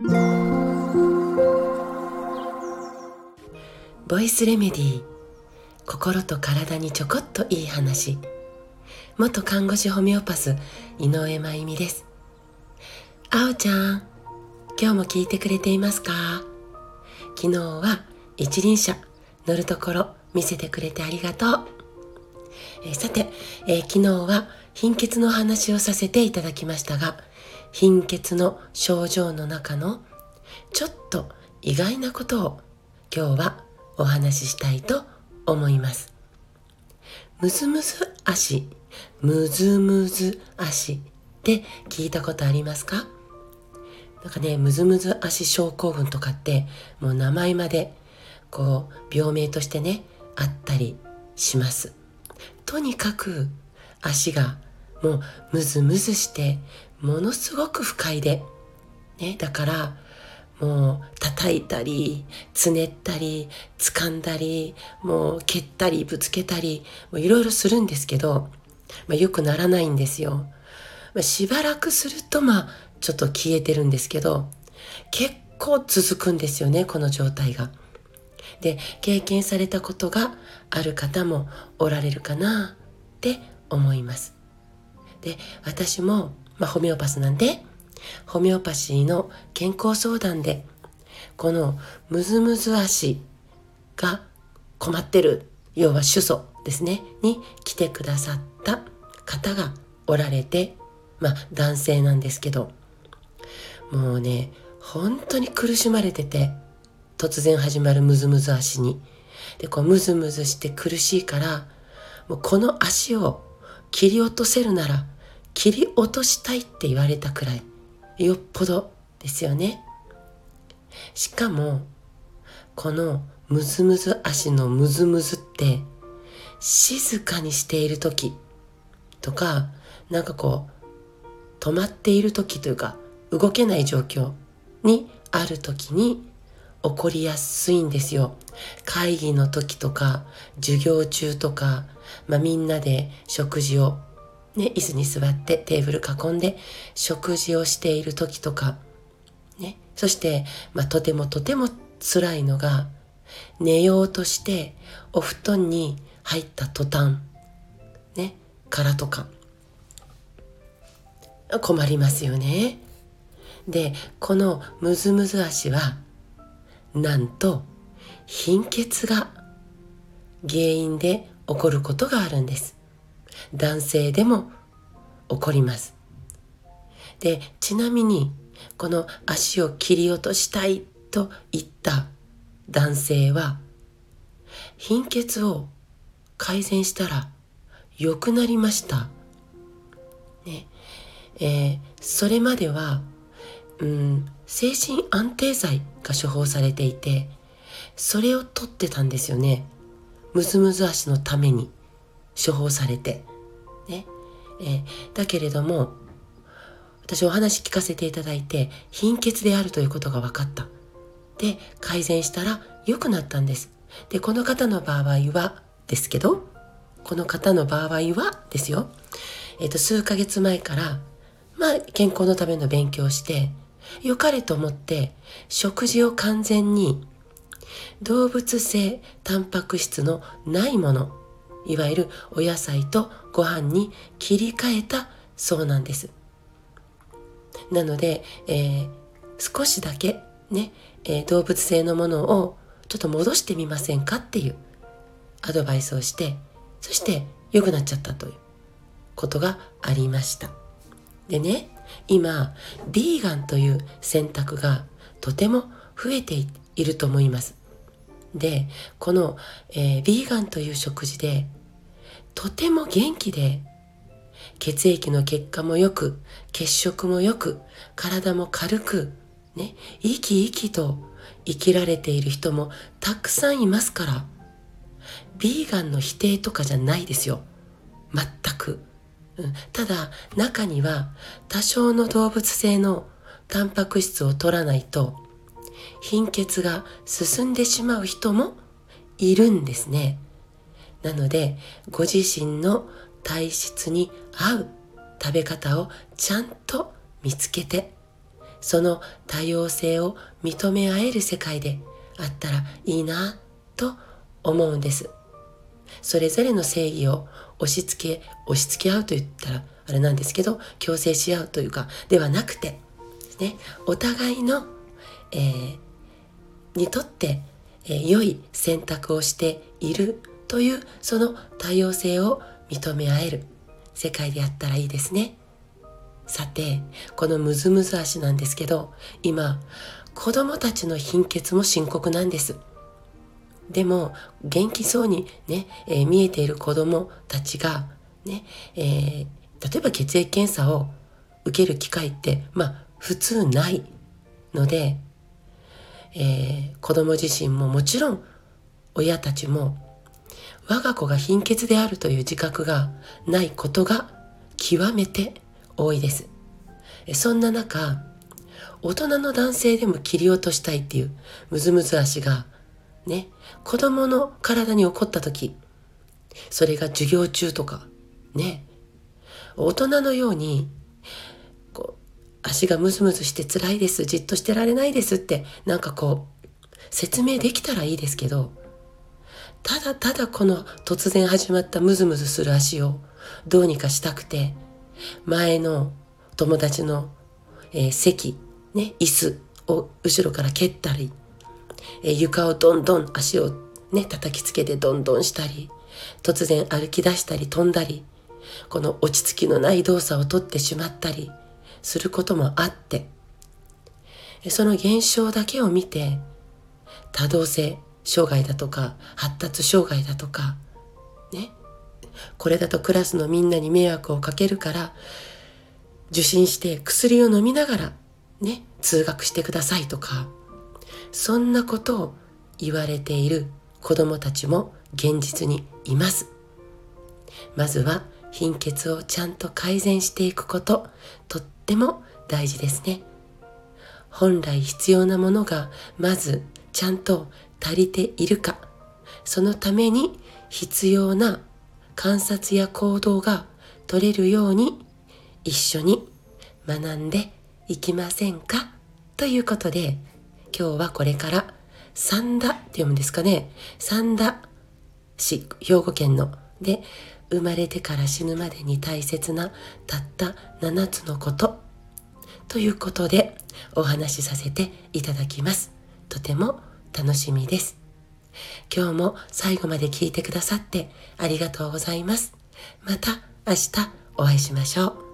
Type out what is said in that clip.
ボイスレメディー心と体にちょこっといい話。元看護師ホメオパス井上真由美です。あおちゃん今日も聞いてくれていますか？昨日は一輪車乗るところ見せてくれてありがとう、え、さて、えー、昨日は貧血の話をさせていただきましたが貧血の症状の中のちょっと意外なことを今日はお話ししたいと思います。むずむず足、むずむず足って聞いたことありますか？なんかね、むずむず足症候群とかってもう名前までこう病名としてねあったりします。とにかく足がもうムズムズしてものすごく不快でね、だからもう叩いたりつねったり掴んだりもう蹴ったりぶつけたりいろいろするんですけど、まあ、よくならないんですよ、まあ、しばらくするとまあちょっと消えてるんですけど結構続くんですよねこの状態が。で経験されたことがある方もおられるかなって思います。で私も、まあ、ホメオパスなんでホメオパシーの健康相談でこのムズムズ足が困ってる要は主訴ですねに来てくださった方がおられてまあ男性なんですけどもうね本当に苦しまれてて突然始まるムズムズ足に。でこうムズムズして苦しいからもうこの足を切り落とせるなら切り落としたいって言われたくらいよっぽどですよね。しかも、このムズムズ足のムズムズって静かにしている時とか、なんかこう、止まっている時というか、動けない状況にある時に起こりやすいんですよ。会議の時とか、授業中とか、まあ、みんなで食事をね、椅子に座ってテーブル囲んで食事をしている時とか、ね、そして、まあ、とてもとても辛いのが、寝ようとしてお布団に入った途端、ね、からとか、困りますよね。で、このムズムズ足は、なんと貧血が原因で起こることがあるんです。男性でも起こります。で、ちなみに、この足を切り落としたいと言った男性は、貧血を改善したら良くなりました。ねえー、それまでは、うん、精神安定剤が処方されていて、それを取ってたんですよね。ムズムズ足のために処方されて。ね。えー、だけれども、私お話聞かせていただいて、貧血であるということが分かった。で、改善したら良くなったんです。で、この方の場合は、ですけど、この方の場合はですよ、えっ、ー、と、数ヶ月前から、まあ、健康のための勉強をして、良かれと思って、食事を完全に、動物性タンパク質のないもの、いわゆるお野菜とご飯に切り替えたそうなんです。なので、えー、少しだけね、えー、動物性のものをちょっと戻してみませんかっていうアドバイスをして、そして良くなっちゃったということがありました。でね、今、ビーガンという選択がとても増えていると思います。で、この、えー、ビーガンという食事でとても元気で、血液の結果も良く、血色も良く、体も軽く、ね、生き生きと生きられている人もたくさんいますから、ビーガンの否定とかじゃないですよ。全く。うん、ただ、中には多少の動物性のタンパク質を取らないと、貧血が進んでしまう人もいるんですね。なので、ご自身の体質に合う食べ方をちゃんと見つけて、その多様性を認め合える世界であったらいいなと思うんです。それぞれの正義を押し付け、押し付け合うと言ったらあれなんですけど、強制し合うというか、ではなくて、ね、お互いの、えー、にとって、えー、良い選択をしているというその多様性を認め合える世界であったらいいですね。さて、このムズムズ足なんですけど、今、子供たちの貧血も深刻なんです。でも、元気そうにね、えー、見えている子供たちが、ね、えー、例えば血液検査を受ける機会って、まあ、普通ないので、えー、子供自身ももちろん親たちも我が子が貧血であるという自覚がないことが極めて多いです。そんな中、大人の男性でも切り落としたいっていうムズムズ足がね、子供の体に起こった時、それが授業中とか、ね、大人のように、足がムズムズして辛いです、じっとしてられないですって、なんかこう、説明できたらいいですけど、ただただこの突然始まったムズムズする足をどうにかしたくて、前の友達の、えー、席、ね、椅子を後ろから蹴ったり、えー、床をどんどん足をね、叩きつけてどんどんしたり、突然歩き出したり飛んだり、この落ち着きのない動作をとってしまったりすることもあって、その現象だけを見て、多動性障害だとか、発達障害だとか、ね、これだとクラスのみんなに迷惑をかけるから、受診して薬を飲みながら、ね、通学してくださいとか、そんなことを言われている子供たちも現実にいます。まずは貧血をちゃんと改善していくこと、とっても大事ですね。本来必要なものがまずちゃんと足りているか、そのために必要な観察や行動が取れるように一緒に学んでいきませんか？ということで今日はこれから三田って読むんですかね。三田市兵庫県の。で生まれてから死ぬまでに大切なたった7つのことということでお話しさせていただきますとても楽しみです今日も最後まで聞いてくださってありがとうございます。また明日お会いしましょう。